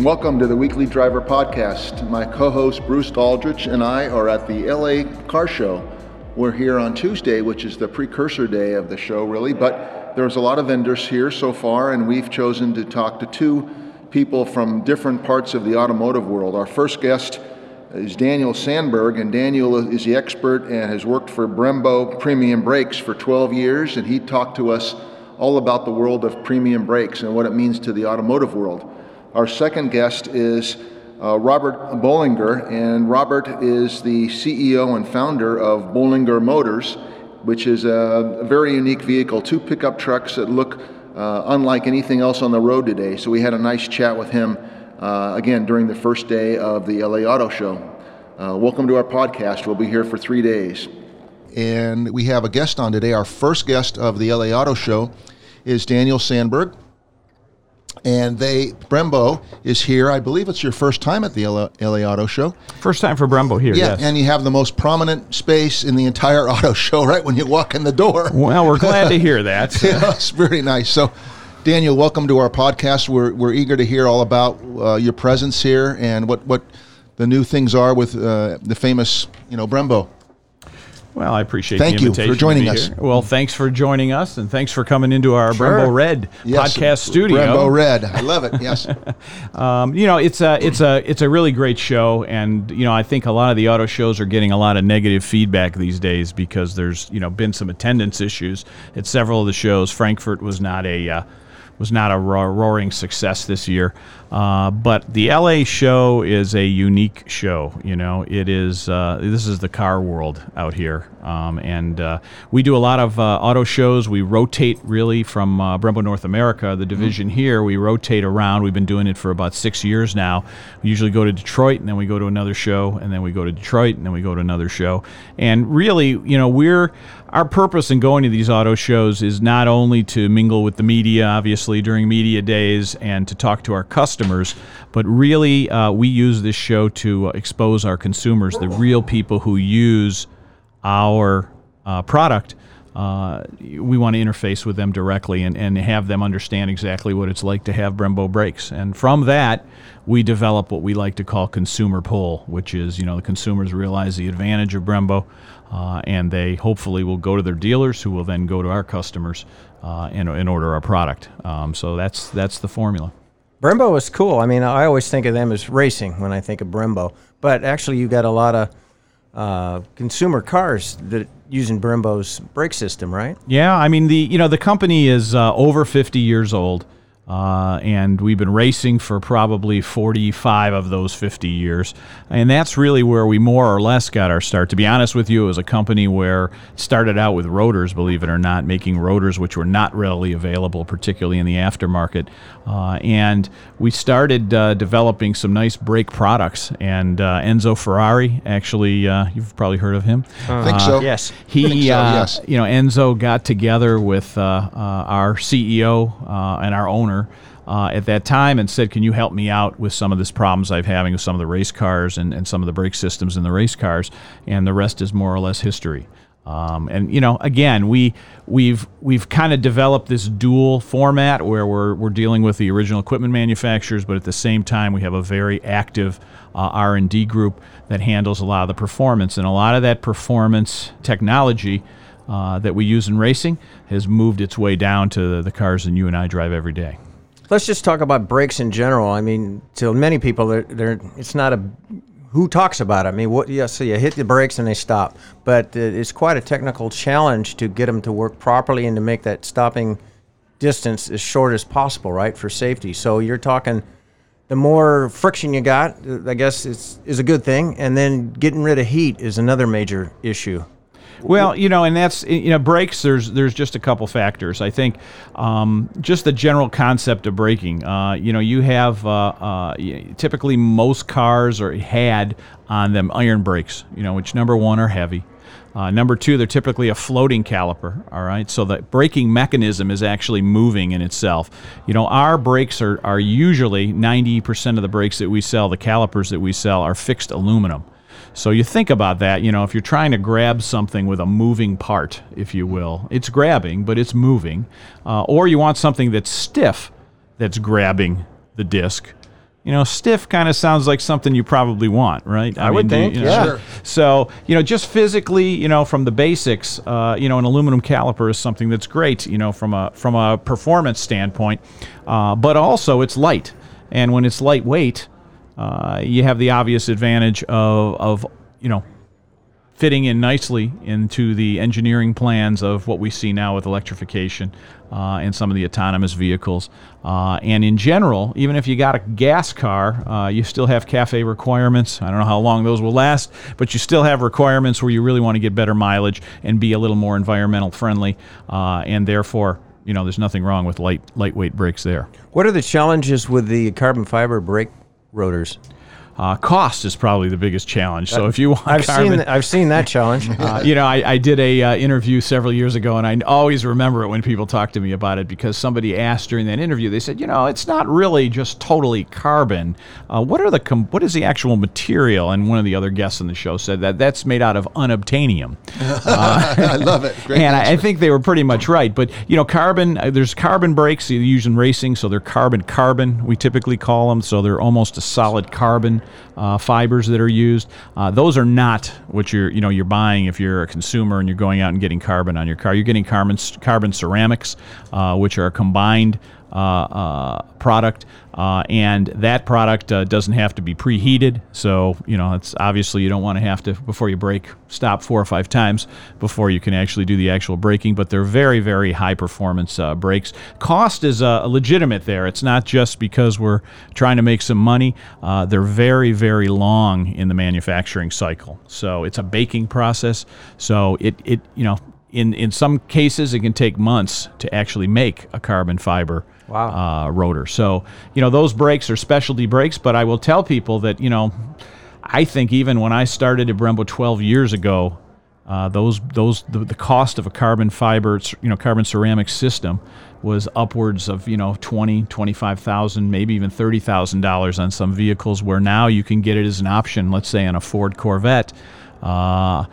Welcome to the Weekly Driver Podcast. My co host Bruce Aldrich and I are at the LA Car Show. We're here on Tuesday, which is the precursor day of the show, really, but there's a lot of vendors here so far, and we've chosen to talk to two people from different parts of the automotive world. Our first guest is Daniel Sandberg, and Daniel is the expert and has worked for Brembo Premium Brakes for 12 years, and he talked to us all about the world of premium brakes and what it means to the automotive world. Our second guest is uh, Robert Bollinger, and Robert is the CEO and founder of Bollinger Motors, which is a, very unique vehicle, two pickup trucks that look uh, unlike anything else on the road today. So we had a nice chat with him uh, again during the first day of the LA Auto Show. Uh, welcome to our podcast. We'll be here for three days. And we have a guest on today. Our first guest of the LA Auto Show is Daniel Sandberg and they Brembo is here. I believe it's your first time at the LA, LA, Auto Show. First time for Brembo here. Yeah, yes. and you have the most prominent space in the entire auto show right when you walk in the door. Well, we're glad to hear that. yeah, it's very nice. So, Daniel, welcome to our podcast. We're we're eager to hear all about uh, your presence here and what what the new things are with uh, the famous you know Brembo. Well, I appreciate Thank the invitation. you for joining us. Here. Well, thanks for joining us, and thanks for coming into our sure. Brembo Red yes, podcast studio. Brembo Red, I love it. Yes. um, you know, it's a it's a it's a really great show, and you know, I think a lot of the auto shows are getting a lot of negative feedback these days because there's you know been some attendance issues at several of the shows. Frankfurt was not a uh, was not a roaring success this year. Uh, but the LA show is a unique show. You know, it is. Uh, this is the car world out here, um, and uh, we do a lot of uh, auto shows. We rotate really from uh, Brembo North America, the division mm-hmm. here. We rotate around. We've been doing it for about six years now. We usually go to Detroit, and then we go to another show, and then we go to Detroit, and then we go to another show. And really, you know, we're our purpose in going to these auto shows is not only to mingle with the media, obviously during media days, and to talk to our customers but really uh, we use this show to expose our consumers, the real people who use our uh, product. Uh, we want to interface with them directly and, and have them understand exactly what it's like to have Brembo brakes. And from that, we develop what we like to call consumer pull, which is, you know, the consumers realize the advantage of Brembo, uh, and they hopefully will go to their dealers, who will then go to our customers uh, and, and order our product. Um, so that's that's the formula. Brembo is cool. I mean, I always think of them as racing when I think of Brembo, but actually, you got a lot of uh, consumer cars that using Brembo's brake system, right? Yeah, I mean the you know the company is uh, over 50 years old. Uh, and we've been racing for probably 45 of those 50 years. And that's really where we more or less got our start. To be honest with you, it was a company where it started out with rotors, believe it or not, making rotors which were not readily available, particularly in the aftermarket. Uh, and we started uh, developing some nice brake products. And uh, Enzo Ferrari, actually, uh, you've probably heard of him. I think so. Yes. He, so, yes. you know, Enzo got together with our CEO and our owner uh, at that time and said, Can you help me out with some of this problems I'm having with some of the race cars and, and some of the brake systems in the race cars? And the rest is more or less history. Um, and you know, again, we we've we've kind of developed this dual format where we're we're dealing with the original equipment manufacturers, but at the same time, we have a very active uh, R and D group that handles a lot of the performance, and a lot of that performance technology uh, that we use in racing has moved its way down to the cars that you and I drive every day. Let's just talk about brakes in general. I mean, to many people, they're, they're, it's not a who talks about it. I mean, what? Yeah, so you hit the brakes and they stop, but it's quite a technical challenge to get them to work properly and to make that stopping distance as short as possible, right, for safety. So you're talking the more friction you got, I guess is is a good thing, and then getting rid of heat is another major issue. Well, you know, and that's you know brakes. There's there's just a couple factors. I think um, just the general concept of braking. Uh, you know, you have uh, uh, typically most cars are had on them iron brakes. You know, which number one are heavy. Uh, number two, they're typically a floating caliper. All right, so the braking mechanism is actually moving in itself. You know, our brakes are are usually 90% of the brakes that we sell, the calipers that we sell, are fixed aluminum. So you think about that, you know, if you're trying to grab something with a moving part, if you will, it's grabbing, but it's moving. Uh, or you want something that's stiff that's grabbing the disc. you know, stiff kind of sounds like something you probably want, right? I would do you- think, you know, yeah. Sure. So, you know, just physically, you know, from the basics, uh, you know, an aluminum caliper is something that's great, you know, from a from a performance standpoint, uh, but also it's light, and when it's lightweight, uh, you have the obvious advantage of of you know fitting in nicely into the engineering plans of what we see now with electrification uh, and some of the autonomous vehicles. Uh, and in general, even if you got a gas car, uh, you still have CAFE requirements. I don't know how long those will last, but you still have requirements where you really want to get better mileage and be a little more environmental friendly. Uh, and therefore, you know, there's nothing wrong with light lightweight brakes there. What are the challenges with the carbon fiber brake rotors? Uh, cost is probably the biggest challenge. So if you want I've carbon, seen th- I've seen that challenge. Uh, you know, I, I did a uh, interview several years ago, and I always remember it when people talk to me about it because somebody asked during that interview. They said, you know, it's not really just totally carbon. Uh, what are the com- what is the actual material? And one of the other guests on the show said that that's made out of unobtainium. I love it. Great and I, I think they were pretty much right. But you know, carbon. Uh, there's carbon brakes you use in racing, so they're carbon carbon. We typically call them. So they're almost a solid carbon uh, fibers that are used. Uh, those are not what you're you know you're buying if you're a consumer and you're going out and getting carbon on your car. You're getting carbon carbon ceramics, uh, which are combined product, uh, and that product uh, doesn't have to be preheated. So you know, it's obviously you don't want to have to before you brake stop four or five times before you can actually do the actual braking. But they're very very high performance uh, brakes. Cost is uh, legitimate there. It's not just because we're trying to make some money. Uh, they're very very long in the manufacturing cycle. So it's a baking process. So it it you know in in some cases it can take months to actually make a carbon fiber Wow. uh, rotor. So you know those brakes are specialty brakes, but I will tell people that you know I think even when I started at Brembo 12 years ago, uh, those those the, the cost of a carbon fiber you know carbon ceramic system was upwards of you know 20 25,000 maybe even $30,000 on some vehicles where now you can get it as an option let's say on a Ford Corvette uh,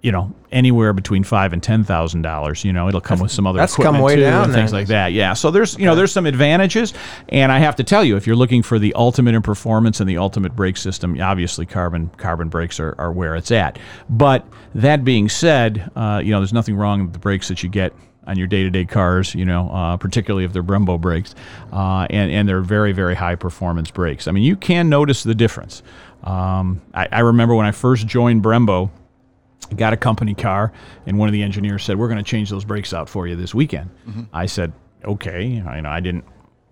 you know anywhere between five and ten thousand dollars. You know, it'll come with some other that's come way too down and things then. like that. Yeah, so there's you know there's some advantages, and I have to tell you, if you're looking for the ultimate in performance and the ultimate brake system, obviously carbon carbon brakes are, are where it's at. But that being said, uh, you know, there's nothing wrong with the brakes that you get on your day-to-day cars, you know, uh, particularly if they're Brembo brakes, uh, and and they're very very high performance brakes. I mean, you can notice the difference. Um, I, I remember when I first joined Brembo. Got a company car, and one of the engineers said, "We're going to change those brakes out for you this weekend." I said, "Okay." I, you know, I didn't.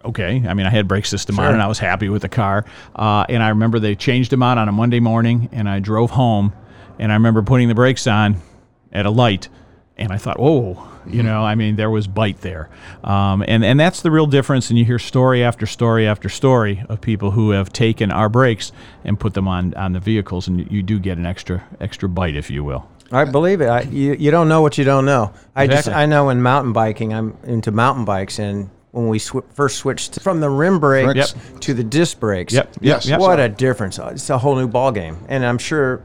Okay, I mean, I had brake system on, and I was happy with the car. Uh, and I remember they changed them out on a Monday morning, and I drove home, and I remember putting the brakes on at a light, and I thought, "Whoa." You know, I mean, there was bite there, um, and and that's the real difference. And you hear story after story after story of people who have taken our brakes and put them on on the vehicles, and you, you do get an extra extra bite, if you will. I believe it. I, you, you don't know what you don't know. I just I know in mountain biking, I'm into mountain bikes, and when we sw- first switched from the rim brakes Yep. to the disc brakes, Yep. Yep. Yes. What a difference! It's a whole new ball game, and I'm sure,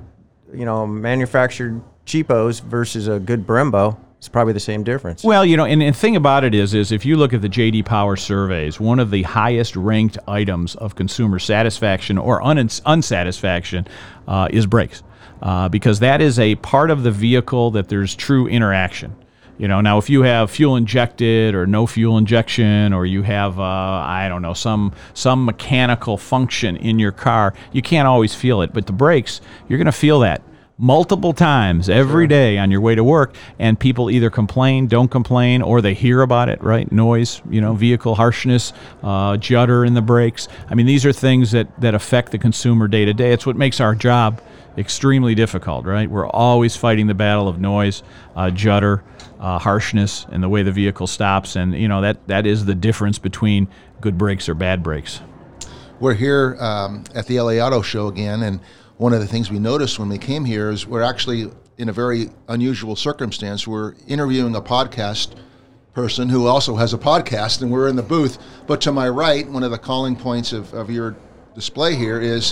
you know, manufactured cheapos versus a good Brembo is probably the same difference. Well, you know, and the thing about it is, is if you look at the JD Power surveys, one of the highest ranked items of consumer satisfaction or un- unsatisfaction uh, is brakes, uh, because that is a part of the vehicle that there's true interaction. You know, now if you have fuel injected or no fuel injection, or you have uh, I don't know some some mechanical function in your car, you can't always feel it. But the brakes, you're going to feel that multiple times every day on your way to work and people either complain don't complain or they hear about it right? Noise you know vehicle harshness uh, judder in the brakes. I mean these are things that that affect the consumer day to day. It's what makes our job extremely difficult right? We're always fighting the battle of noise uh, judder uh, harshness and the way the vehicle stops and you know that that is the difference between good brakes or bad brakes. We're here um, at the LA Auto Show again, and one of the things we noticed when we came here is we're actually in a very unusual circumstance. We're interviewing a podcast person who also has a podcast, and we're in the booth. But to my right, one of the calling points of, of your display here is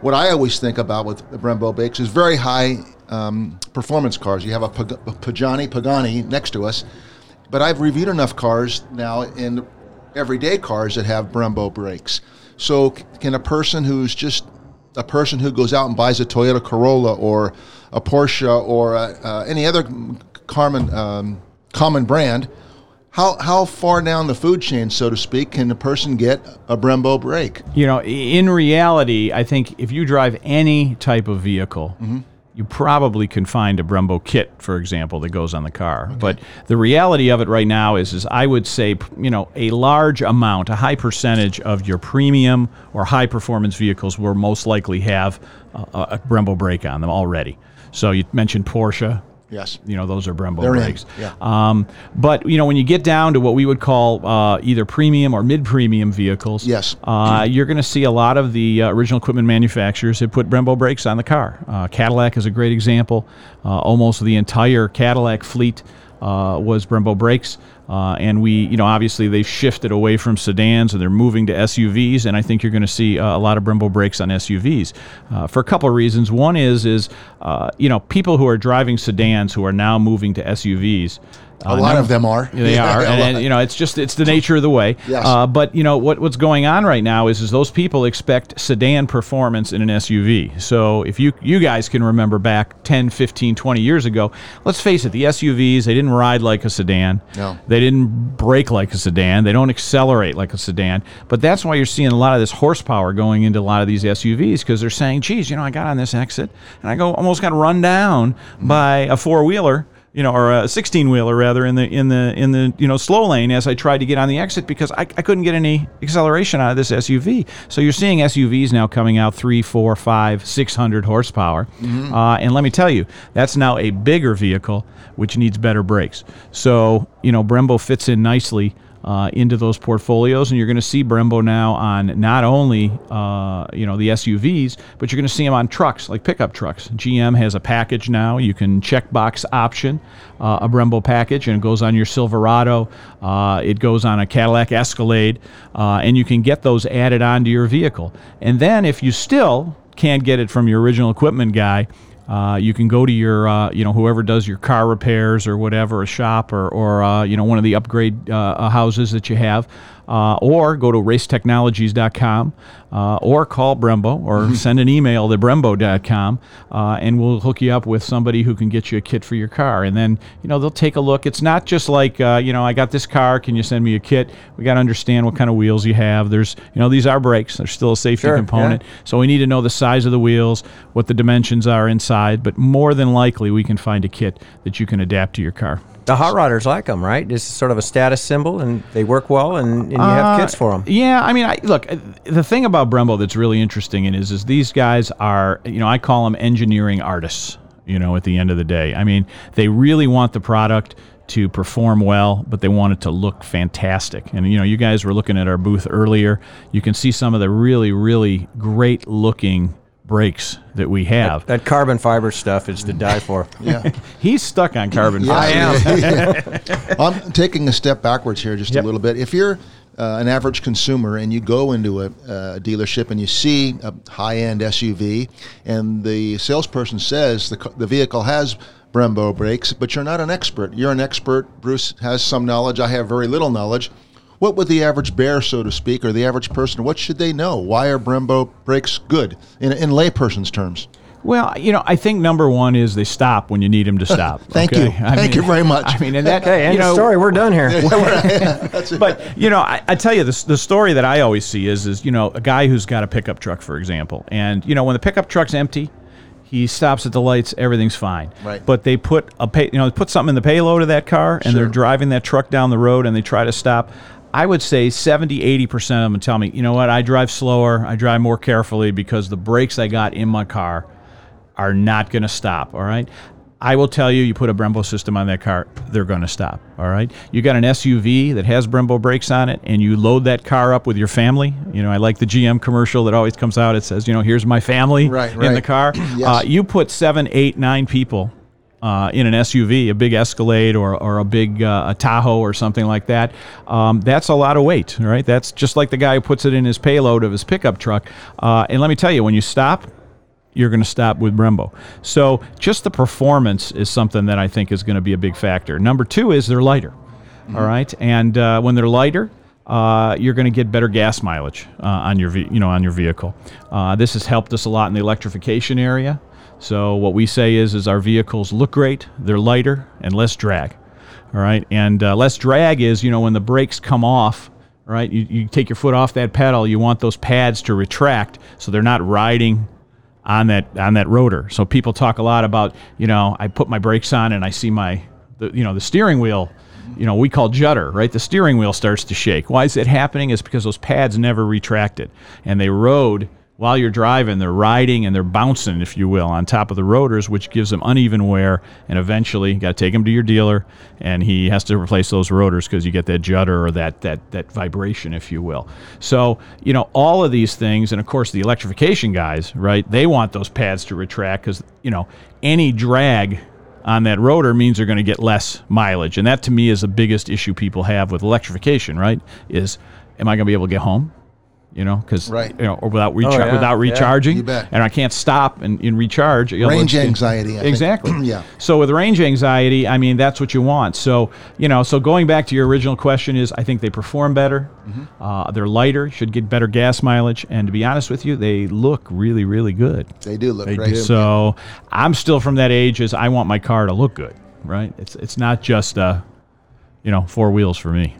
what I always think about with Brembo Bakes is very high um, performance cars. You have a Pagani Pagani next to us, but I've reviewed enough cars now in everyday cars that have Brembo brakes. So, can a person who's just a person who goes out and buys a Toyota Corolla or a Porsche or uh, uh, any other common um, common brand, how how far down the food chain, so to speak, can a person get a Brembo brake? You know, in reality, I think if you drive any type of vehicle, you probably can find a Brembo kit, for example, that goes on the car. But the reality of it right now is, is I would say, you know, a large amount, a high percentage of your premium or high performance vehicles will most likely have a a Brembo brake on them already. So you mentioned Porsche. Yes. You know, those are Brembo They're in, brakes. yeah. Um, but you know, when you get down to what we would call uh, either premium or mid-premium vehicles, Yes. uh, you're going to see a lot of the uh, original equipment manufacturers have put Brembo brakes on the car. Uh, Cadillac is a great example. Uh, almost the entire Cadillac fleet uh, was Brembo brakes. Uh, and we, you know, obviously they've shifted away from sedans and they're moving to SUVs. And I think you're going to see uh, a lot of Brembo brakes on SUVs uh, for a couple of reasons. One is, is uh, you know, people who are driving sedans who are now moving to SUVs. A lot of them are. They Yeah, are, and, and, you know, it's just it's the nature of the way. Yes. Uh, but you know what what's going on right now is is those people expect sedan performance in an SUV. So if you you guys can remember back 10, 15, 20 years ago, let's face it, the SUVs they didn't ride like a sedan. No. They didn't brake like a sedan. They don't accelerate like a sedan. But that's why you're seeing a lot of this horsepower going into a lot of these SUVs because they're saying, "Geez, you know, I got on this exit and I go almost got run down by a four wheeler." You know, or a 16 wheeler rather in the in the in the you know slow lane as I tried to get on the exit because I, I couldn't get any acceleration out of this SUV. So you're seeing SUVs now coming out three, four, five, six hundred horsepower, uh, and let me tell you, that's now a bigger vehicle which needs better brakes. So you know, Brembo fits in nicely uh, into those portfolios, and you're going to see Brembo now on not only uh, you know the SUVs, but you're going to see them on trucks like pickup trucks. GM has a package now. You can checkbox option uh, a Brembo package, and it goes on your Silverado. Uh, it goes on a Cadillac Escalade, uh, and you can get those added onto your vehicle. And then if you still can't get it from your original equipment guy. Uh, you can go to your, uh, you know, whoever does your car repairs or whatever, a shop or, or uh, you know, one of the upgrade uh, houses that you have, uh, or go to racetechnologies.com uh, or call Brembo or send an email to brembo.com uh, and we'll hook you up with somebody who can get you a kit for your car. And then, you know, they'll take a look. It's not just like, uh, you know, I got this car. Can you send me a kit? We got to understand what kind of wheels you have. There's, you know, these are brakes. There's still a safety Sure, component. yeah. So we need to know the size of the wheels, what the dimensions are inside, but more than likely we can find a kit that you can adapt to your car. The hot rodders like them, right? It's sort of a status symbol, and they work well, and, and you have kits for them. Yeah, I mean, I, look, uh, the thing about Brembo that's really interesting is, is these guys are, you know, I call them engineering artists. You know, at the end of the day, I mean, they really want the product to perform well, but they want it to look fantastic. And you know, you guys were looking at our booth earlier. You can see some of the really, really great looking brakes that we have. That carbon fiber stuff is to die for. Yeah. He's stuck on carbon Yes. fiber. I'm taking a step backwards here just Yep. a little bit. If you're uh, an average consumer and you go into a, a dealership and you see a high-end SUV and the salesperson says the, the vehicle has Brembo brakes, but you're not an expert. You're an expert. Bruce has some knowledge. I have very little knowledge. What would the average bear, so to speak, or the average person, what should they know? Why are Brembo brakes good in, in layperson's terms? Well, you know, I think number one is they stop when you need them to stop. Thank okay? you. I Thank mean- you very much. I mean, and that Okay, end you know, story. We're done here. but you know, I, I tell you, this, the story that I always see is, is you know, a guy who's got a pickup truck, for example, and you know, when the pickup truck's empty, he stops at the lights, everything's fine. Right. But they put a pay, you know, put something in the payload of that car, and they're driving that truck down the road, and they try to stop. I would say 70, 80 percent of them tell me, you know what, I drive slower, I drive more carefully because the brakes I got in my car are not going to stop. All right. I will tell you, you put a Brembo system on that car, they're going to stop. All right. You got an SUV that has Brembo brakes on it, and you load that car up with your family. You know, I like the GM commercial that always comes out. It says, you know, here's my family Right, in right. the car. Yes. Uh, you put seven, eight, nine people. Uh, in an SUV, a big Escalade or, or a big uh, a Tahoe or something like that, um, that's a lot of weight, right? That's just like the guy who puts it in his payload of his pickup truck. Uh, and let me tell you, when you stop, you're going to stop with Brembo. So just the performance is something that I think is going to be a big factor. Number two is they're lighter. all right, and uh, when they're lighter. uh, you're going to get better gas mileage uh, on your ve- you know on your vehicle. Uh, this has helped us a lot in the electrification area. So what we say is is our vehicles look great, they're lighter and less drag. All right, and uh, less drag is you know when the brakes come off. Right, you, you take your foot off that pedal. You want those pads to retract so they're not riding on that on that rotor. So people talk a lot about you know I put my brakes on and I see my the, you know the steering wheel you know, we call judder, right? The steering wheel starts to shake. Why is it happening? Is because those pads never retracted and they rode while you're driving. They're riding and they're bouncing, if you will, on top of the rotors, which gives them uneven wear. And eventually, you got to take them to your dealer, and he has to replace those rotors because you get that judder or that that that vibration, if you will. So, you know, all of these things, and of course, the electrification guys, right? They want those pads to retract because you know any drag on that rotor means they're going to get less mileage. And that to me is the biggest issue people have with electrification, right? Is am I going to be able to get home? You know, because Right. you know, or without rechar- yeah. without Yeah. recharging, You bet. and I can't stop and, and recharge. you know, Range anxiety, I think. exactly. Yeah. So with range anxiety, I mean that's what you want. So you know, so going back to your original question is, I think they perform better. Mm-hmm. Uh, they're lighter, should get better gas mileage, and to be honest with you, they look really, really good. They do look great. So I'm still from that age as I want my car to look good, right? It's it's not just uh, you know, four wheels for me.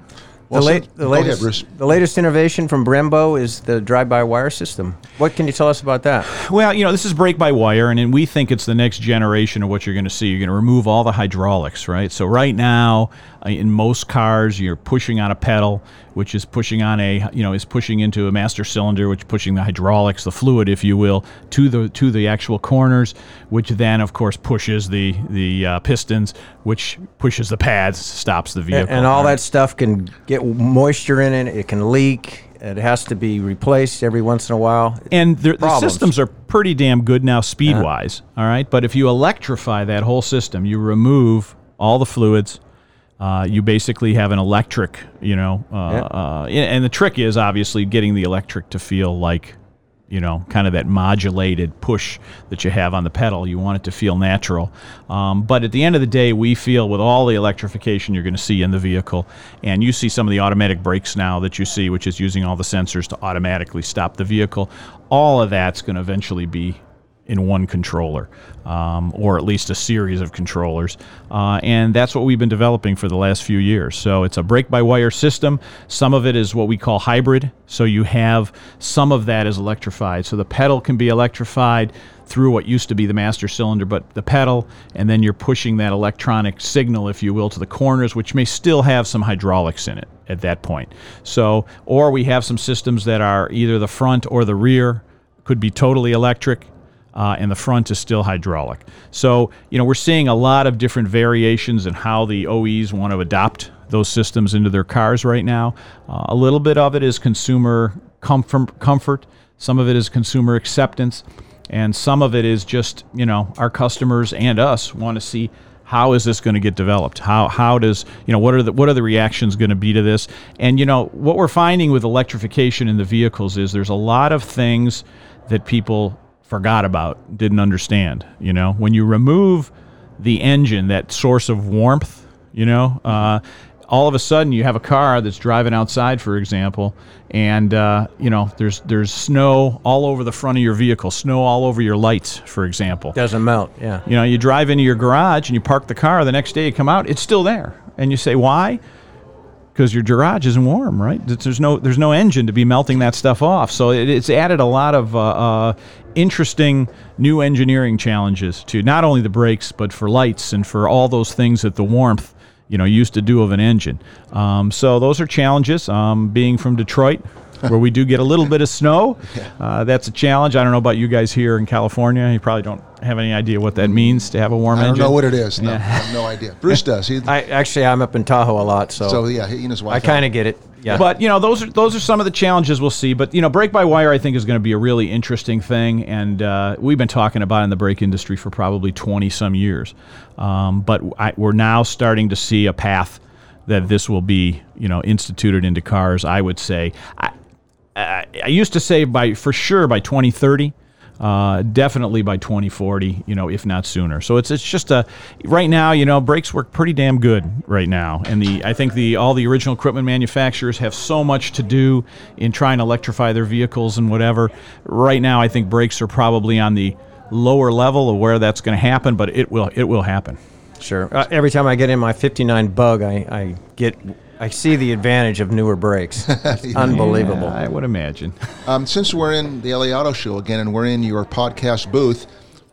Well, the, late, the go ahead, latest, the latest innovation from Brembo is the drive-by-wire system. What can you tell us about that? Well, you know, this is brake by wire, and, and we think it's the next generation of what you're going to see. You're going to remove all the hydraulics, right? So right now, uh, in most cars, you're pushing on a pedal, which is pushing on a, you know, is pushing into a master cylinder, which is pushing the hydraulics, the fluid, if you will, to the to the actual corners, which then, of course, pushes the the uh, pistons, which pushes the pads, stops the vehicle, And all right? that stuff can get moisture in it. It can leak. It has to be replaced every once in a while. and the, the systems are pretty damn good now speed wise all right but if you electrify that whole system you remove all the fluids uh, you basically have an electric you know uh, Yeah. uh, and the trick is obviously getting the electric to feel like you know kind of that modulated push that you have on the pedal. You want it to feel natural. Um, but at the end of the day we feel with all the electrification you're going to see in the vehicle and you see some of the automatic brakes now that you see which is using all the sensors to automatically stop the vehicle all of that's going to eventually be in one controller, um, or at least a series of controllers. Uh, and that's what we've been developing for the last few years. So it's a brake by wire system. Some of it is what we call hybrid. So you have some of that is electrified. So the pedal can be electrified through what used to be the master cylinder, but the pedal, and then you're pushing that electronic signal, if you will, to the corners, which may still have some hydraulics in it at that point. So, or we have some systems that are either the front or the rear, could be totally electric uh, and the front is still hydraulic. So, you know, we're seeing a lot of different variations in how the OEs want to adopt those systems into their cars right now. Uh, a little bit of it is consumer comfort, comfort, some of it is consumer acceptance, and some of it is just, you know, our customers and us want to see how is this going to get developed? How how does you know what are the what are the reactions going to be to this? And you know what we're finding with electrification in the vehicles is there's a lot of things that people forgot about, didn't understand. You know, when you remove the engine, that source of warmth, you know, uh, all of a sudden you have a car that's driving outside, for example, and uh, you know there's there's snow all over the front of your vehicle, snow all over your lights, for example. Doesn't melt. Yeah. You know, you drive into your garage and you park the car. The next day you come out, it's still there, and you say, "Why?" Because your garage isn't warm, right? There's no there's no engine to be melting that stuff off. So it, it's added a lot of uh, uh, interesting new engineering challenges to not only the brakes but for lights and for all those things that the warmth you know used to do of an engine. Um, so those are challenges. Um, being from Detroit, where we do get a little bit of snow, uh, that's a challenge. I don't know about you guys here in California. You probably don't have any idea what that means to have a warm engine. I don't engine. know what it is. No, I have no idea. Bruce does. He, I actually I'm up in Tahoe a lot, so, so yeah, he and his wife. I kind of get it. Yeah. But you know, those are those are some of the challenges we'll see. But you know, brake by wire, I think, is going to be a really interesting thing, and uh, we've been talking about it in the brake industry for probably twenty some years. Um, but I, we're now starting to see a path that this will be, you know, instituted into cars. I would say, I, I, I used to say by for sure by twenty thirty. Uh, definitely by 2040, you know, if not sooner. So it's it's just a right now, you know, brakes work pretty damn good right now, and the I think the all the original equipment manufacturers have so much to do in trying to electrify their vehicles and whatever. Right now, I think brakes are probably on the lower level of where that's going to happen, but it will it will happen. Sure. Uh, every time I get in my 59 bug, I, I get I see the advantage of newer brakes. It's unbelievable. Yeah, I would imagine. Um, since we're in the LA Auto Show again and we're in your podcast booth,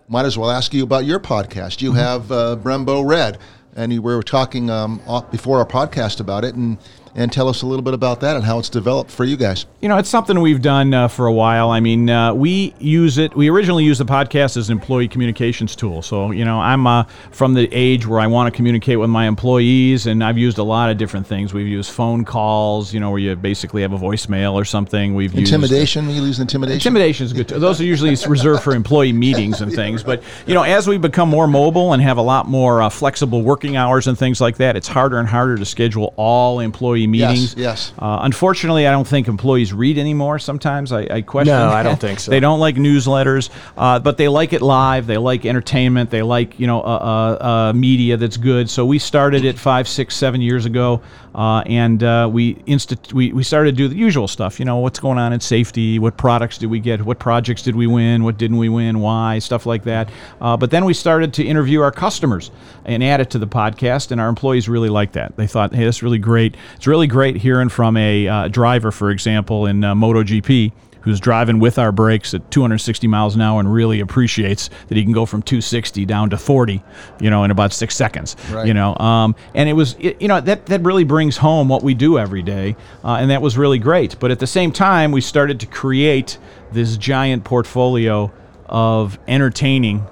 might as well ask you about your podcast. You Mm-hmm. have uh, Brembo Red, and you were talking um, off before our podcast about it, and and tell us a little bit about that and how it's developed for you guys. You know, it's something we've done uh, for a while. I mean, uh, we use it. We originally used the podcast as an employee communications tool. So, you know, I'm uh, from the age where I want to communicate with my employees, and I've used a lot of different things. We've used phone calls, you know, where you basically have a voicemail or something. We've used Intimidation, you use intimidation. Intimidation is good. Too. Those are usually reserved for employee meetings and things. But you know, as we become more mobile and have a lot more uh, flexible working hours and things like that, it's harder and harder to schedule all employee meetings. yes. Uh, unfortunately, I don't think employees read anymore. Sometimes I, I question. No, I don't think so. They don't like newsletters, uh, but they like it live. They like entertainment. They like you know uh, uh, uh, media that's good. So we started it five, six, seven years ago, uh, and uh, we instit- we we started to do the usual stuff. You know what's going on in safety. What products did we get? What projects did we win? What didn't we win? Why? Stuff like that. Uh, but then we started to interview our customers and add it to the podcast, and our employees really liked that. They thought, hey, that's really great. It's really great hearing from a uh, driver, for example, in uh, MotoGP who's driving with our brakes at 260 miles an hour and really appreciates that he can go from 260 down to 40, you know, in about six seconds. Right. You know, um, and it was, it, you know, that that really brings home what we do every day, uh, and that was really great. But at the same time, we started to create this giant portfolio of entertaining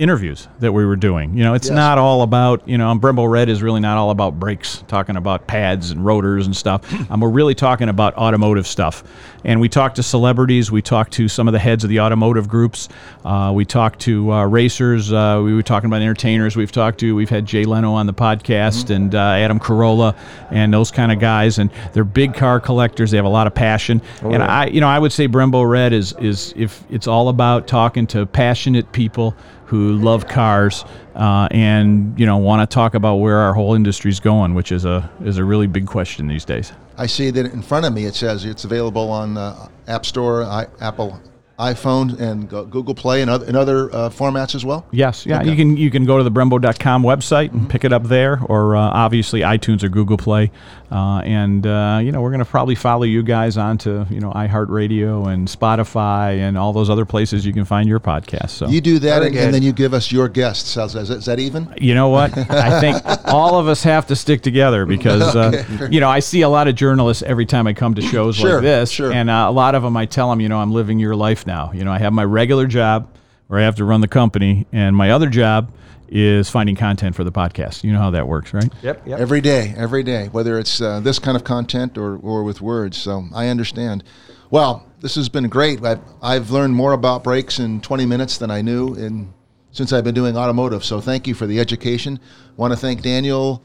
interviews that we were doing. You know, it's Yes. not all about, you know, Brembo Red is really not all about brakes, talking about pads and rotors and stuff. um, we're really talking about automotive stuff. And we talked to celebrities, we talked to some of the heads of the automotive groups, uh, we talked to uh, racers, uh, we were talking about entertainers, we've talked to, we've had Jay Leno on the podcast and uh, Adam Carolla and those kind of guys. And they're big car collectors, they have a lot of passion. and I, you know, I would say Brembo Red is, is if it's all about talking to passionate people who love cars uh, and you know want to talk about where our whole industry's going, which is a is a really big question these days. I see that in front of me. It says it's available on App Store, I, Apple iPhone, and Google Play, and other, and other uh, formats as well. Yes, yeah, Okay. you can you can go to the Brembo.com website and pick it up there, or uh, obviously iTunes or Google Play, uh, and uh, you know we're going to probably follow you guys onto you know iHeartRadio and Spotify and all those other places you can find your podcast. So You do that, Very and, and then you give us your guests. Is, that? Is that- is that even? You know what? I think all of us have to stick together because, uh, you know, I see a lot of journalists every time I come to shows Sure, like this. sure. And uh, a lot of them, I tell them, you know, I'm living your life now. You know, I have my regular job where I have to run the company, and my other job is finding content for the podcast. You know how that works, right? Yep, yep. Every day, every day, whether it's uh, this kind of content or, or with words. So I understand. Well, this has been great. I've, I've learned more about brakes in 20 minutes than I knew in, since I've been doing automotive. So thank you for the education. Want to thank Daniel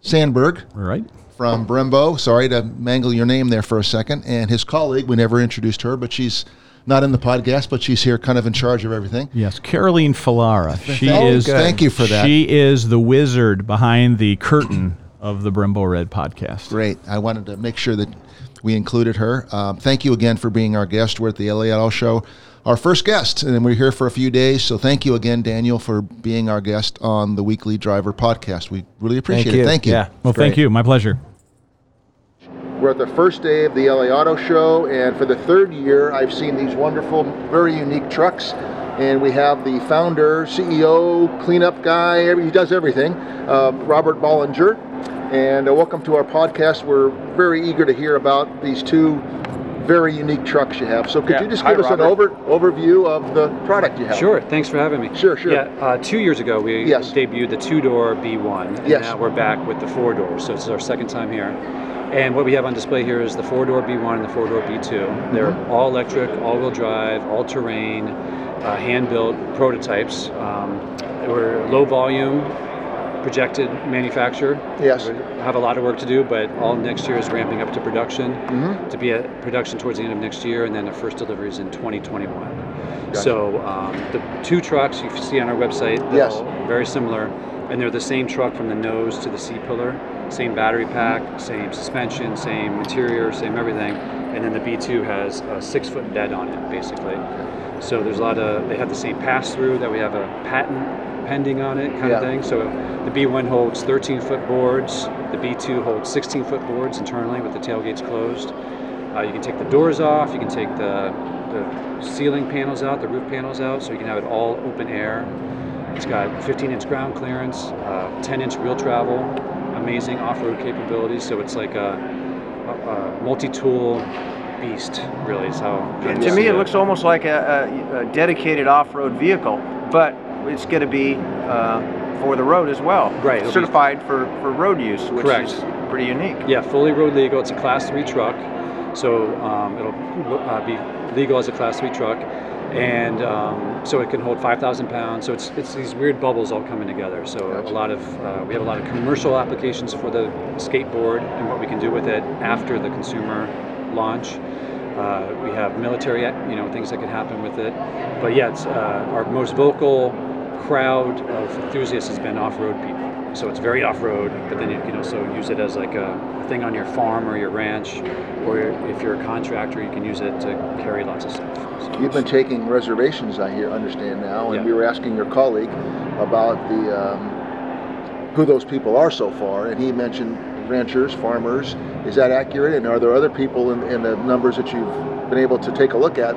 Sandberg All right. from Brembo. Sorry to mangle your name there for a second. And his colleague, we never introduced her, but she's not in the podcast, but she's here kind of in charge of everything. Yes, Caroline Falara. She Thank- is. Thank you for that. She is the wizard behind the curtain of the Brembo Red podcast. Great. I wanted to make sure that we included her. Um, thank you again for being our guest. We're at the LA Auto Show, our first guest, and we're here for a few days. So thank you again, Daniel, for being our guest on the Weekly Driver podcast. We really appreciate Thank you. it. Thank you. Yeah, Well, great. thank you. My pleasure. We're at the first day of the LA Auto Show, and for the third year, I've seen these wonderful, very unique trucks. And we have the founder, CEO, cleanup guy, he does everything, uh, Robert Bollinger. And uh, welcome to our podcast. We're very eager to hear about these two very unique trucks you have. So, could Yeah. you just Hi, give us an over, overview of the product you have? Sure. Thanks for having me. Sure, sure. Yeah. Uh, two years ago, we Yes. debuted the two-door B1, and Yes. now we're back with the four-door. So this is our second time here. And what we have on display here is the four-door B1 and the four-door B2. They're Mm-hmm. all electric, all-wheel drive, all-terrain, uh, hand-built prototypes. Um, they were low volume projected manufacture. Yes. We have a lot of work to do, but all next year is ramping up to production mm-hmm. to be at production towards the end of next year, and then the first deliveries in 2021. So um, the two trucks you see on our website, Yes. very similar, and they're the same truck from the nose to the C pillar, same battery pack, same suspension, same interior, same everything, and then the B2 has a six foot bed on it, basically. So there's a lot of they have the same pass through that we have a patent pending on it kind Yeah. of thing. So the B1 holds 13 foot boards, the B2 holds 16 foot boards internally with the tailgates closed. Uh, you can take the doors off, you can take the, the ceiling panels out, the roof panels out, so you can have it all open air. It's got 15 inch ground clearance, uh, 10 inch wheel travel, amazing off road capabilities. So it's like a, a, a multi tool beast, really, is how. how And we to me, it looks almost like a, a, dedicated off-road vehicle, but it's going to be uh, for the road as well. Right, be- Certified for, for road use, which Correct. is pretty unique. Yeah, fully road legal. It's a class three truck, so um, it'll uh, be legal as a class three truck, and um, so it can hold 5,000 pounds. So it's it's these weird bubbles all coming together. So Gotcha. a lot of uh, we have a lot of commercial applications for the skateboard and what we can do with it after the consumer launch. Uh, we have military, you know, things that can happen with it. But yeah, it's, uh, our most vocal crowd of enthusiasts has been off-road people. So it's very off-road, but then you can also use it as like a, a thing on your farm or your ranch, or if you're a contractor, you can use it to carry lots of stuff. So You've been taking reservations, I hear, understand now, and Yeah. we were asking your colleague about the um, who those people are so far, and he mentioned ranchers, farmers. Is that accurate? And are there other people in, in the numbers that you've been able to take a look at?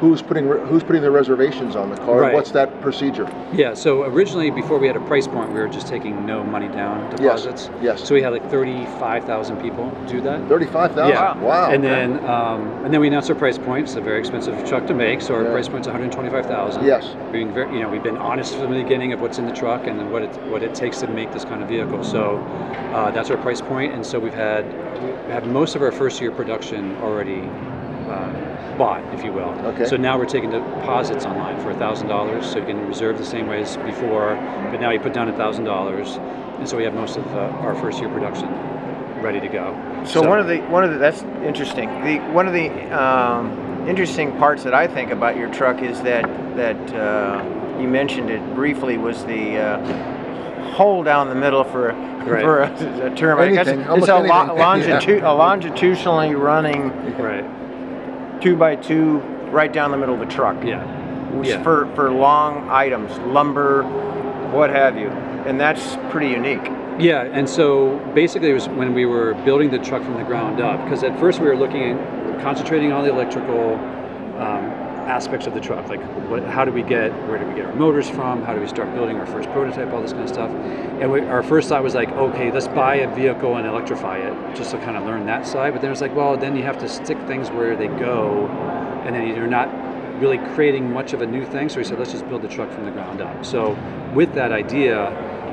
Who's putting who's putting the reservations on the car? Right. What's that procedure? Yeah, so originally, before we had a price point, we were just taking no money down deposits. yes. So we had like 35,000 people do that. Thirty-five thousand. Yeah. Wow. And then, um, and then we announced our price point. It's a very expensive truck to make, so our Yeah. price point's 125,000. Yes. Being very, you know, we've been honest from the beginning of what's in the truck and what it what it takes to make this kind of vehicle. So uh, that's our price point, and so we've had we have most of our first year production already. Uh, bought, if you will. Okay. So now we're taking deposits online for thousand dollars, so you can reserve the same way as before, but now you put down thousand dollars, and so we have most of uh, our first year production ready to go. So, one of the one of the that's interesting. The one of the um, interesting parts that I think about your truck is that that uh, you mentioned it briefly was the uh, hole down the middle for Right. for a, a term. I guess it's a, lo- anything. longitu- a longitudinally running right. Two by two right down the middle of the truck. Yeah. Yeah. For for long items, lumber, what have you, and that's pretty unique. Yeah, and so basically it was when we were building the truck from the ground up, because at first we were looking at concentrating on the electrical um, aspects of the truck, like what, how do we get, where do we get our motors from, how do we start building our first prototype, all this kind of stuff. And we, our first thought was like, okay, let's buy a vehicle and electrify it, just to kind of learn that side. But then it's like, well, then you have to stick things where they go, and then you're not really creating much of a new thing. So we said, let's just build the truck from the ground up. So with that idea,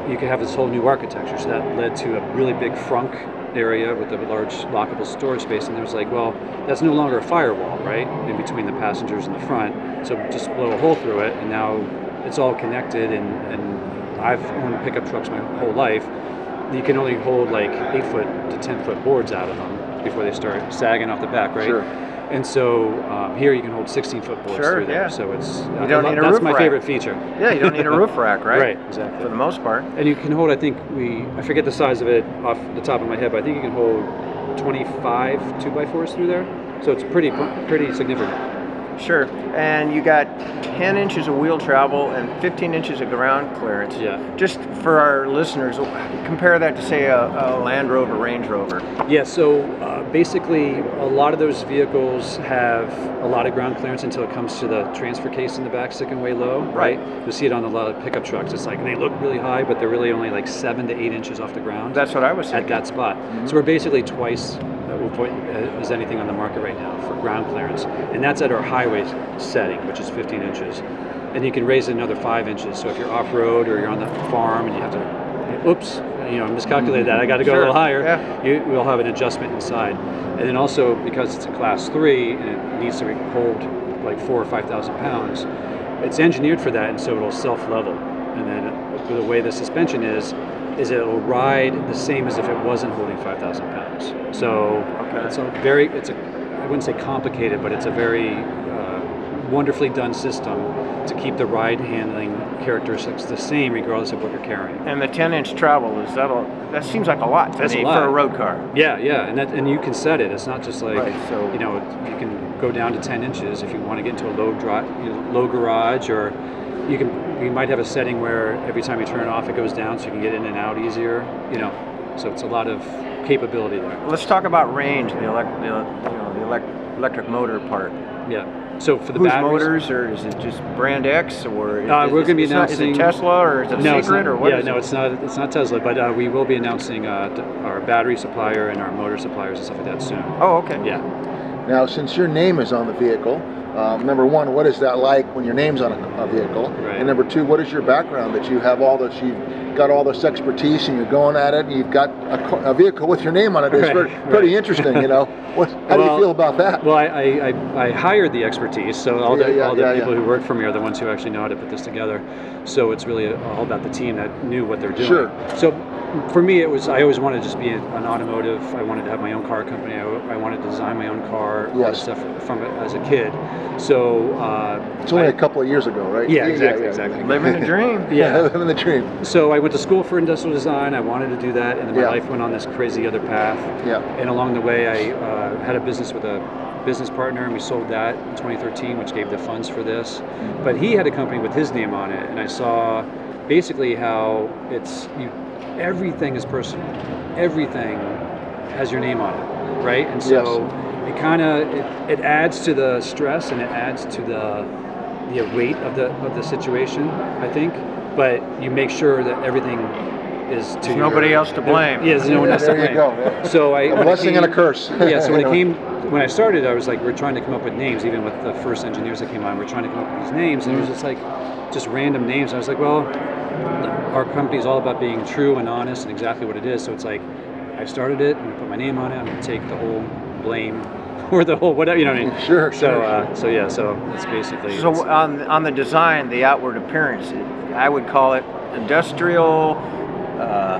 you could have this whole new architecture. So that led to a really big frunk area with a large lockable storage space. And there was like, well, that's no longer a firewall, right? In between the passengers and the front. So just blow a hole through it, and now it's all connected. And, and I've owned pickup trucks my whole life. You can only hold like eight foot to ten foot boards out of them before they start sagging off the back, right? Sure. And so um, here you can hold 16 foot boards Sure, through there. yeah. So it's You don't need a that's roof my rack. favorite feature. Yeah, you don't need a roof rack, right? Right, exactly. For the most part. And you can hold, I think we, I forget the size of it off the top of my head, but I think you can hold 25 two by fours through there. So it's pretty, pretty significant. Sure. And you got 10 inches of wheel travel and 15 inches of ground clearance. Yeah. Just for our listeners, compare that to, say, a, a Land Rover, Range Rover. Yeah, so uh, basically, a lot of those vehicles have a lot of ground clearance until it comes to the transfer case in the back sticking way low, right? Right. You'll see it on a lot of pickup trucks. It's like they look really high, but they're really only like seven to eight inches off the ground. That's what I was at that spot. So we're basically twice we'll put, uh, as anything on the market right now for ground clearance, and that's at our highway setting, which is 15 inches. And you can raise it another five inches. So if you're off road or you're on the farm and you have to, oops, you know, I miscalculated that. I got to go a little higher. yeah. You will have an adjustment inside, and then also because it's a class three and it needs to hold like four or five thousand pounds, it's engineered for that, and so it'll self level. And then the way the suspension is, is it'll ride the same as if it wasn't holding 5,000 pounds. So Okay. it's a very, it's a, I wouldn't say complicated, but it's a very uh, wonderfully done system to keep the ride handling characteristics the same regardless of what you're carrying. And the 10 inch travel is that a, that seems like a lot to That's a lot. for a road car. Yeah, yeah, and that, and you can set it. It's not just like Right, so- you know you can go down to 10 inches if you want to get into a low drive, you know, low garage, or you can you might have a setting where every time you turn it off, it goes down, so you can get in and out easier. You know, so it's a lot of capability there. Let's talk about range, the, elec- the, you know, the elec- electric motor part. Yeah. So for the Whose batteries, motors, or is it just brand X, or is, Uh, we're gonna be it's not- is announcing- it Tesla, or is it a no, it's secret, not, or what yeah, is no, it? it's not. It's not Tesla, but uh, we will be announcing uh, our battery supplier and our motor suppliers and stuff like that soon. Oh, okay. Yeah. Now, since your name is on the vehicle, um, number one, what is that like when your name's on a, a vehicle? Right. And number two, what is your background that you have all this, you've got all this expertise and you're going at it and you've got a, a vehicle with your name on it? It's Right, very, right. pretty interesting, you know? What, how do you feel about that? Well, I, I, I, I hired the expertise, so all the, Yeah, yeah, all the yeah, people yeah. who work for me are the ones who actually know how to put this together. So it's really all about the team that knew what they're doing. Sure. So for me, it was I always wanted to just be an automotive. I wanted to have my own car company. I, I wanted to design my own car. Yes. this stuff from it as a kid. So uh, It's only I- a couple of years ago, right? Yeah, exactly, exactly. Living the dream. Yeah, yeah. living the dream. So I went to school for industrial design. I wanted to do that, and then my Yeah. life went on this crazy other path. Yeah. And along the way, I uh, had a business with a business partner, and we sold that in 2013, which gave the funds for this. But he had a company with his name on it, and I saw basically how it's you, everything is personal. Everything has your name on it, right? And so it kind of it, it adds to the stress and it adds to the the weight of the of the situation, I think. But you make sure that everything is to There's nobody else to blame. Yeah, there's no one else to There you go, yeah. So I A when it blessing and a curse. yeah. So when You it came when I started, I was like, we're trying to come up with names. Even with the first engineers that came on, we're trying to come up with these names, and it was just like just random names. I was like, well, our company is all about being true and honest and exactly what it is. So it's like I started it, I'm gonna put my name on it. I'm gonna take the whole blame or the whole whatever. You know what I mean? Sure, So sure, uh, so yeah. So it's basically So it's- on on the design, the outward appearance, I would call it industrial, uh,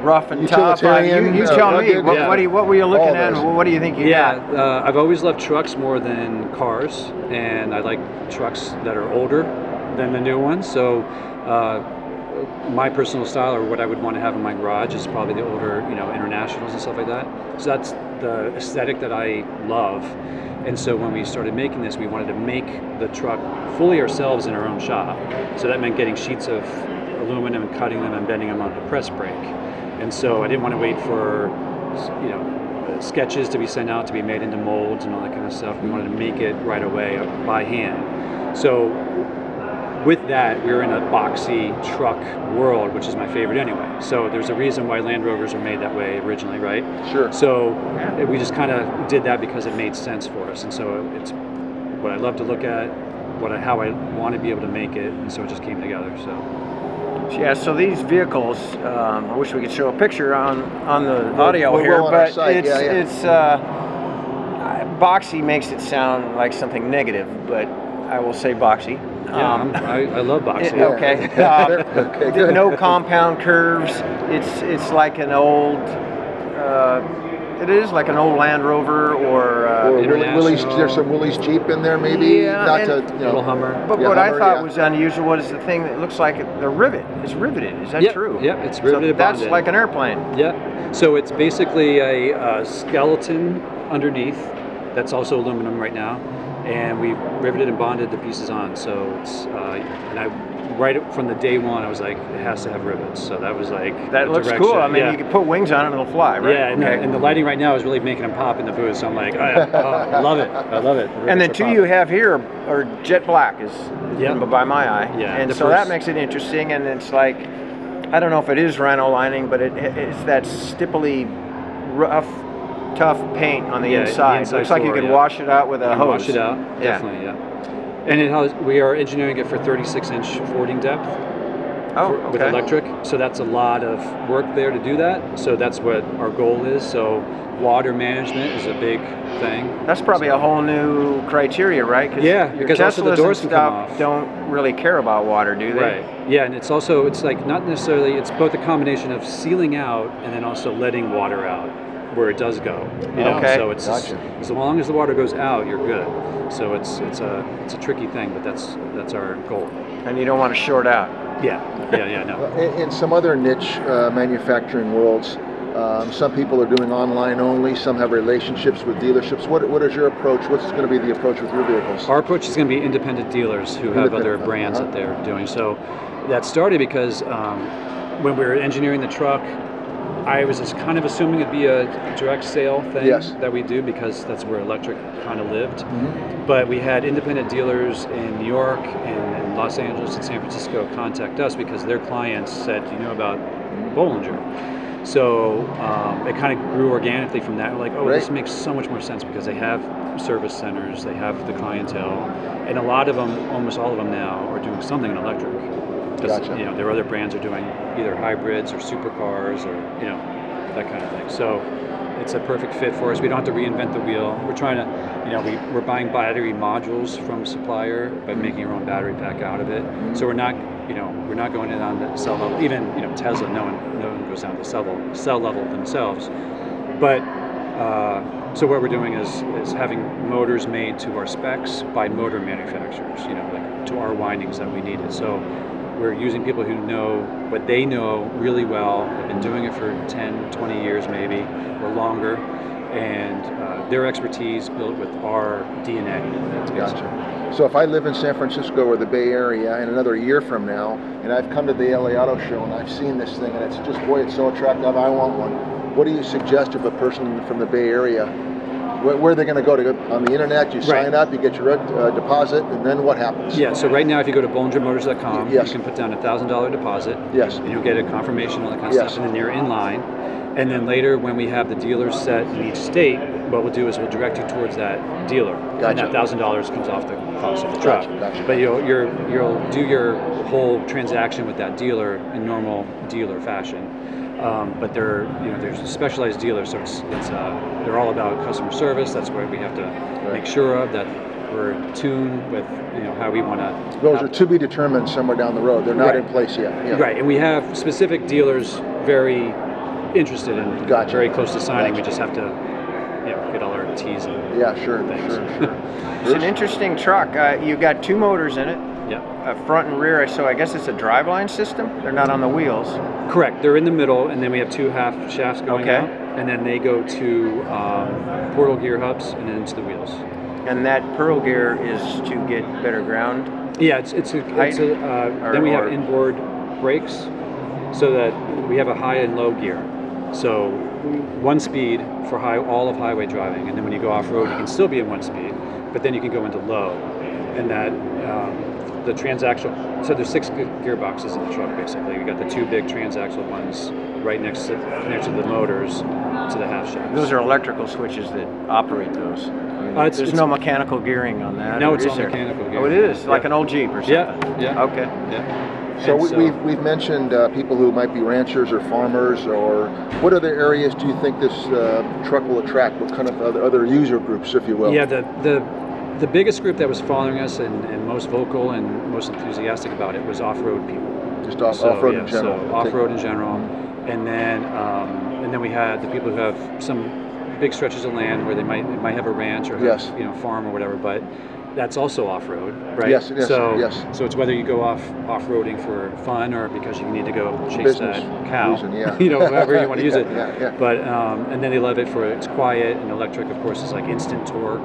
rough and tough. Uh, you Utilitarian, you uh, tell me. What, yeah. what, do you, what were you looking at? What do you think you yeah, got? uh, I've always loved trucks more than cars, and I like trucks that are older than the new ones. So, uh, my personal style, or what I would want to have in my garage, is probably the older, you know, internationals and stuff like that. So that's the aesthetic that I love. And so when we started making this, we wanted to make the truck fully ourselves in our own shop. So that meant getting sheets of aluminum and cutting them and bending them onto press brake. And so I didn't want to wait for, you know, sketches to be sent out to be made into molds and all that kind of stuff. We wanted to make it right away by hand. So with that, we're in a boxy truck world, which is my favorite anyway. So there's a reason why Land Rovers are made that way originally, right? Sure. So uh, we just kind of did that because it made sense for us, and so it's what I love to look at, what I, how I want to be able to make it, and so it just came together. So Yeah, so these vehicles, um, I wish we could show a picture on on the audio we will here, on our but it's yeah, yeah. it's uh, boxy makes it sound like something negative, but I will say boxy. Yeah, Um, I, I love boxing. Yeah, okay. Uh, Okay, no compound curves. It's it's like an old. Uh, it is like an old Land Rover or. Uh, Or Willie- Willys, there's some Willys Jeep in there, maybe. Yeah, Not and- to, you know, Little Hummer. but Yeah, what I thought yeah. was unusual was the thing that looks like it, the rivet is riveted. Is that Yep, true? yep, it's riveted. So that's like an airplane. Yeah. So it's basically a, uh skeleton underneath that's also aluminum right now, and we riveted and bonded the pieces on. So it's uh, and I right from the day one I was like it has to have rivets. So that was like That looks direction. cool. I mean, yeah. you can put wings on it and it'll fly, right? Yeah, and, the, and the lighting right now is really making them pop in the booth. So I'm like, oh, yeah, oh, I love it. I love it. The and the are two you have here are jet black, is Yeah. by my eye. Yeah, And so that makes it interesting. And it's like, I don't know if it is rhino lining, but it, it's that stipply, rough, tough paint on the Yeah, the inside. inside Looks like you could yeah. wash it out with a You hose. Wash it out. Yeah. Definitely, yeah. And it has, we are engineering it for 36 inch fording depth. Oh, for- with electric. So that's a lot of work there to do that. So that's what our goal is. So water management is a big thing. That's probably a whole new criteria, right? 'Cause Yeah, because also the doors and stuff don't really care about water, do they? Right. Yeah, and it's also it's like not necessarily it's both a combination of sealing out and then also letting water out where it does go. You know, Okay. so it's Gotcha. as long as the water goes out, you're good. So it's it's a it's a tricky thing, but that's that's our goal. And you don't want to short out. Yeah. Yeah. Yeah. No. In, in some other niche uh, manufacturing worlds, um, some people are doing online only. Some have relationships with dealerships. What, what is your approach? What's going to be the approach with your vehicles? Our approach is going to be independent dealers who have other brands uh-huh. that they're doing. So that started because um, when we were engineering the truck, I was just kind of assuming it'd be a direct sale thing Yes. that we do because that's where electric kind of lived. Mhm. But we had independent dealers in New York and in Los Angeles and San Francisco contact us because their clients said, "Do you know about Bollinger?" So um, it kind of grew organically from that. We're like, oh, this makes so much more sense because they have service centers, they have the clientele, and a lot of them, almost all of them now, are doing something in electric. Gotcha. You know, their other brands are doing either hybrids or supercars or you know that kind of thing. So it's a perfect fit for us. We don't have to reinvent the wheel. We're trying to, you know, we, we're buying battery modules from a supplier, but making our own battery pack out of it. So we're not, you know, we're not going in on the cell level. Even you know Tesla, no one, no one goes down to the cell level, cell level themselves. But uh, so what we're doing is is having motors made to our specs by motor manufacturers. You know, like to our windings that we needed. So we're using people who know what they know really well, have been doing it for 10, 20 years maybe, or longer, and uh, their expertise built with our DNA. Gotcha. So if I live in San Francisco or the Bay Area in another year from now, and I've come to the LA Auto Show and I've seen this thing and it's just boy, it's so attractive, I want one. What do you suggest if a person from the Bay Area, where, where are they going to go? To go on the internet? You sign Right. up, you get your uh, deposit, and then what happens? Yeah, so right now if you go to BollingerMotors.com, Yes. you can put down a $1,000 deposit, Yes. and you'll get a confirmation, all that kind of Yes. stuff, and then you're in line. And then later, when we have the dealers set in each state, what we'll do is we'll direct you towards that dealer. And Gotcha. that thousand dollars comes off the cost of the truck. Gotcha, gotcha. But you'll you're, you'll do your whole transaction with that dealer in normal dealer fashion. Um, but they're you know there's specialized dealers, so it's it's uh, they're all about customer service. That's what we have to make sure of that we're in tune with you know how we want to. Those are to be determined somewhere down the road. They're not Right. in place yet. Yeah. Right, and we have specific dealers very interested in, Gotcha. very close to signing. We just have to, you know, get all our T's and Yeah, sure, Thanks. sure, sure. It's an interesting truck. Uh, you got two motors in it, yeah. uh, front and rear. So I guess it's a driveline system. They're not on the wheels. Correct. They're in the middle, and then we have two half shafts going Okay. out, and then they go to um, portal gear hubs and then into the wheels. And that portal gear is to get better ground. Yeah, it's it's a, it's a uh, Or- then we have inboard brakes, so that we have a high and low gear. So one speed for high all of highway driving, and then when you go off road, you can still be in one speed, but then you can go into low, and that um, the transaxle. So there's six gearboxes in the truck basically. We got the two big transaxle ones right next to next to the motors to the half shafts. Those are electrical switches that operate those. I mean, Uh, it's- there's it's- no mechanical gearing on that. No, it's is all there? mechanical Oh, it is gearing. is like an old Jeep or something. Yeah, yeah. Okay. Yeah. So, And we, we've, we've mentioned uh, people who might be ranchers or farmers, or what other areas do you think this uh, truck will attract? What kind of other, other user groups, if you will? Yeah, the, the the biggest group that was following us and, and most vocal and most enthusiastic about it was off-road people. Just off, So, off-road yeah, in general. So off-road in general, and then um, and then we had the people who have some big stretches of land where they might they might have a ranch or have, Yes. you know farm or whatever, but that's also off-road, right? Yes, yes, So yes. so it's whether you go off off-roading for fun or because you need to go chase Business that cow, reason, yeah. you know, however you want to use Yeah, it. yeah, yeah. But um, and then they love it for it's quiet and electric, of course, is like instant torque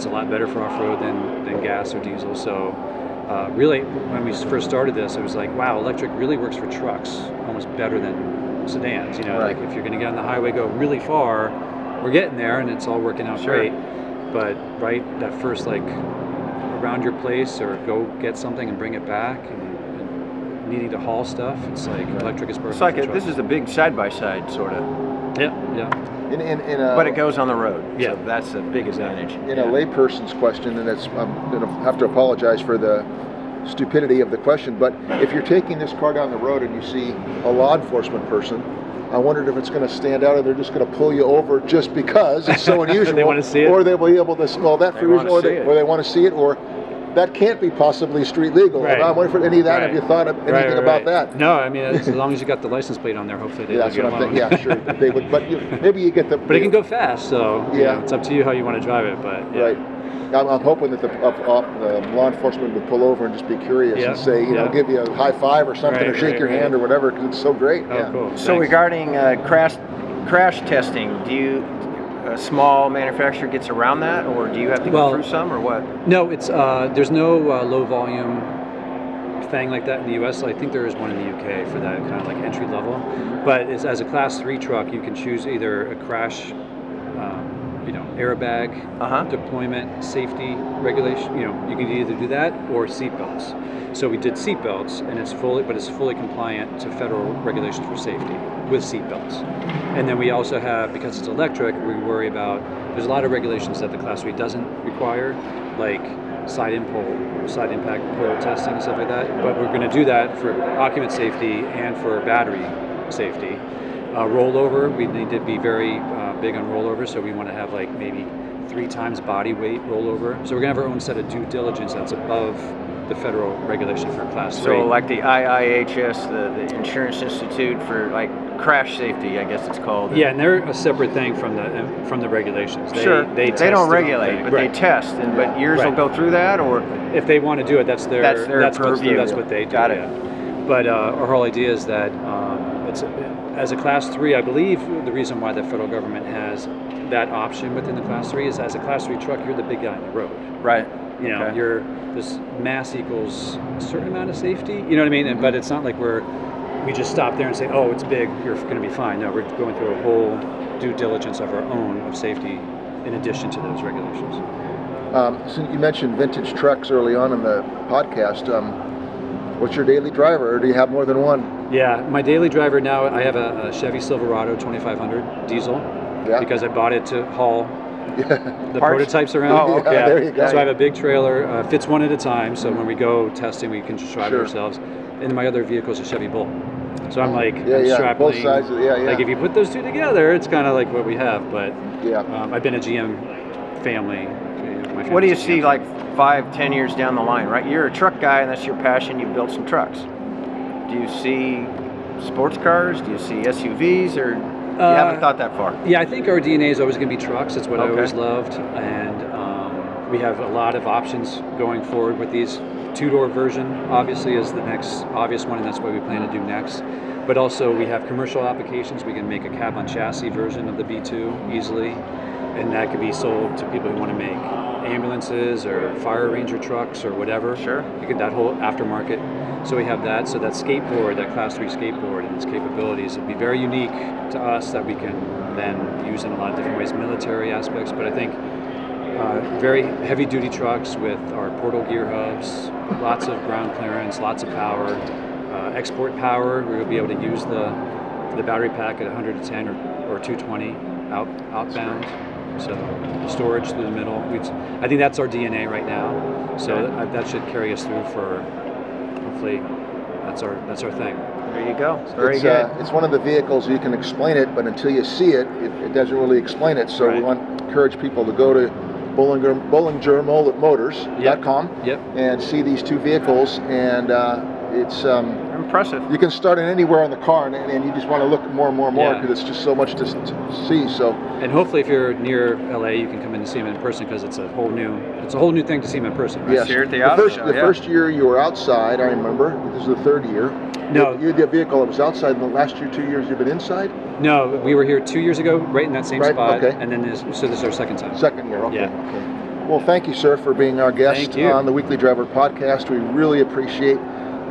it's a lot better for off-road than, than gas or diesel. So uh, really, when we first started this, it was like, wow, electric really works for trucks almost better than sedans. You know, Right. like if you're going to get on the highway, go really far, we're getting there and it's all working out Sure. great. But right, that first like around your place or go get something and bring it back and, and needing to haul stuff, it's like electric is perfect. It's like a, this is a big side by side sort of, yeah, yeah. In, in, in a, but it goes on the road. Yeah. So that's a big advantage. in a layperson's question, and it's I'm going to have to apologize for the stupidity of the question, but if you're taking this car down the road and you see a law enforcement person, I wondered if it's going to stand out or they're just going to pull you over just because it's so unusual. They wanna see it? Or they will be able to, well, that for reason, or they, or they want to see it, or that can't be possibly street legal. Right. I wonder if any of that, have Right. you thought of anything Right, right, about right. that? No, I mean as long as you got the license plate on there, hopefully they Yeah, leave that's you what I'm alone. thinking. Yeah, sure. They would, but you, maybe you get the. But it can go fast, so you Yeah. know, it's up to you how you want to drive it. But yeah. Right. I'm, I'm hoping that the uh, uh, law enforcement would pull over and just be curious Yeah, and say, you know, yeah. give you a high five or something, or Right, shake right, your right. hand or whatever, because it's so great. Oh, yeah. cool. So Thanks. regarding uh, crash crash testing, do you a small manufacturer gets around that, or do you have to go through some, or what? No, it's uh, there's no uh, low volume thing like that in the U.S. I think there is one in the U.K. for that kind of like entry level. But it's, as a Class Three truck, you can choose either a crash, um, you know, airbag Uh-huh. deployment, safety regulation. You know, you can either do that or seatbelts. So we did seatbelts, and it's fully, but it's fully compliant to federal regulations for safety with seatbelts. And then we also have, because it's electric, we worry about. There's a lot of regulations that the Class 3 doesn't require, like side impole, side impact pole testing and stuff like that. But we're going to do that for occupant safety and for battery safety. Uh, rollover, we need to be very uh, big on rollover, so we want to have like maybe three times body weight rollover. So we're going to have our own set of due diligence that's above the federal regulation for Class 3. So like the IIHS, the, the Insurance Institute for like crash safety, I guess it's called. Yeah, and they're a separate thing from the from the regulations. They, sure. they, They, don't regulate, but Right. they test, and but yours Right. will go through that, or if they want to do it, that's their That's their that's, purview. that's what they do. Got it. yeah. But uh, our whole idea is that um, it's as a class three. I believe the reason why the federal government has that option within the class three is as a class three truck, you're the big guy on the road. right? You know, Okay. you're this mass equals a certain amount of safety. You know what I mean? And, but it's not like we're we just stop there and say, oh, it's big, you're going to be fine. No, we're going through a whole due diligence of our own of safety in addition to those regulations. Um, so you mentioned vintage trucks early on in the podcast. Um, what's your daily driver, or do you have more than one? Yeah, my daily driver now, I have a, a Chevy Silverado 2500 diesel Yeah. because I bought it to haul the Parts? prototypes around. Oh, okay. Yeah, there you go. So I have a big trailer, uh, fits one at a time. So when we go testing, we can just drive Sure. it ourselves. And my other vehicle is a Chevy Bolt. So I'm like, Yeah, I'm yeah, strapping. both sides of yeah, yeah. Like if you put those two together, it's kind of like what we have. But Yeah. um, I've been a GM family. My What do you see GM like five, ten years down the line, right? You're a truck guy, and that's your passion. You built some trucks. Do you see sports cars? Do you see SUVs, or you Uh, haven't thought that far? Yeah, I think our DNA is always going to be trucks. It's what I always loved, and um, we have a lot of options going forward with these. Two-door version, obviously, is the next obvious one, and that's what we plan to do next. But also, we have commercial applications. We can make a cab on chassis version of the B2 easily, and that could be sold to people who want to make ambulances or fire ranger trucks or whatever. Sure. You get that whole aftermarket. So we have that. So that skateboard, that class three skateboard and its capabilities would be very unique to us that we can then use in a lot of different ways, military aspects. But I think uh, very heavy duty trucks with our portal gear hubs, lots of ground clearance, lots of power, uh, export power. We will be able to use the the battery pack at 110 or, or 220 out outbound. So storage through the middle. We'd, I think that's our DNA right now. So that, that should carry us through for hopefully that's our that's our thing. There you go. Very it's, good. Uh, it's one of the vehicles you can explain it, but until you see it, it, it doesn't really explain it. So we want to encourage people to go to Bollinger, BollingerMotors.com Yep. and see these two vehicles. And uh, it's um, Impressive. you can start it anywhere on the car, and, and you just want to look more and more and more Yeah. because it's just so much to, to see. So And hopefully, if you're near LA, you can come in and see them in person because it's a whole new it's a whole new thing to see them in person. Right? yes, here at the the auto first show, the yeah. first year you were outside, I remember. This is the third year. No. you, you had the vehicle that was outside. And the last year, two years, you've been inside. No, we were here two years ago, right in that same Right, spot, okay. and then this, so this is our second time. Second year, okay. Yeah. okay. Well, thank you, sir, for being our guest on the Weekly Driver podcast. We really appreciate.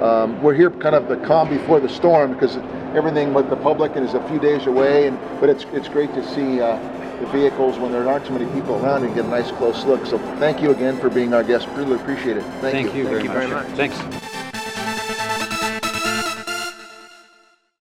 Um, we're here, kind of the calm before the storm, because everything with the public and is a few days away. And but it's it's great to see uh, the vehicles when there aren't too many people around and get a nice close look. So thank you again for being our guest. Really appreciate it. Thank, Thank you, very, you much. very much. Thanks.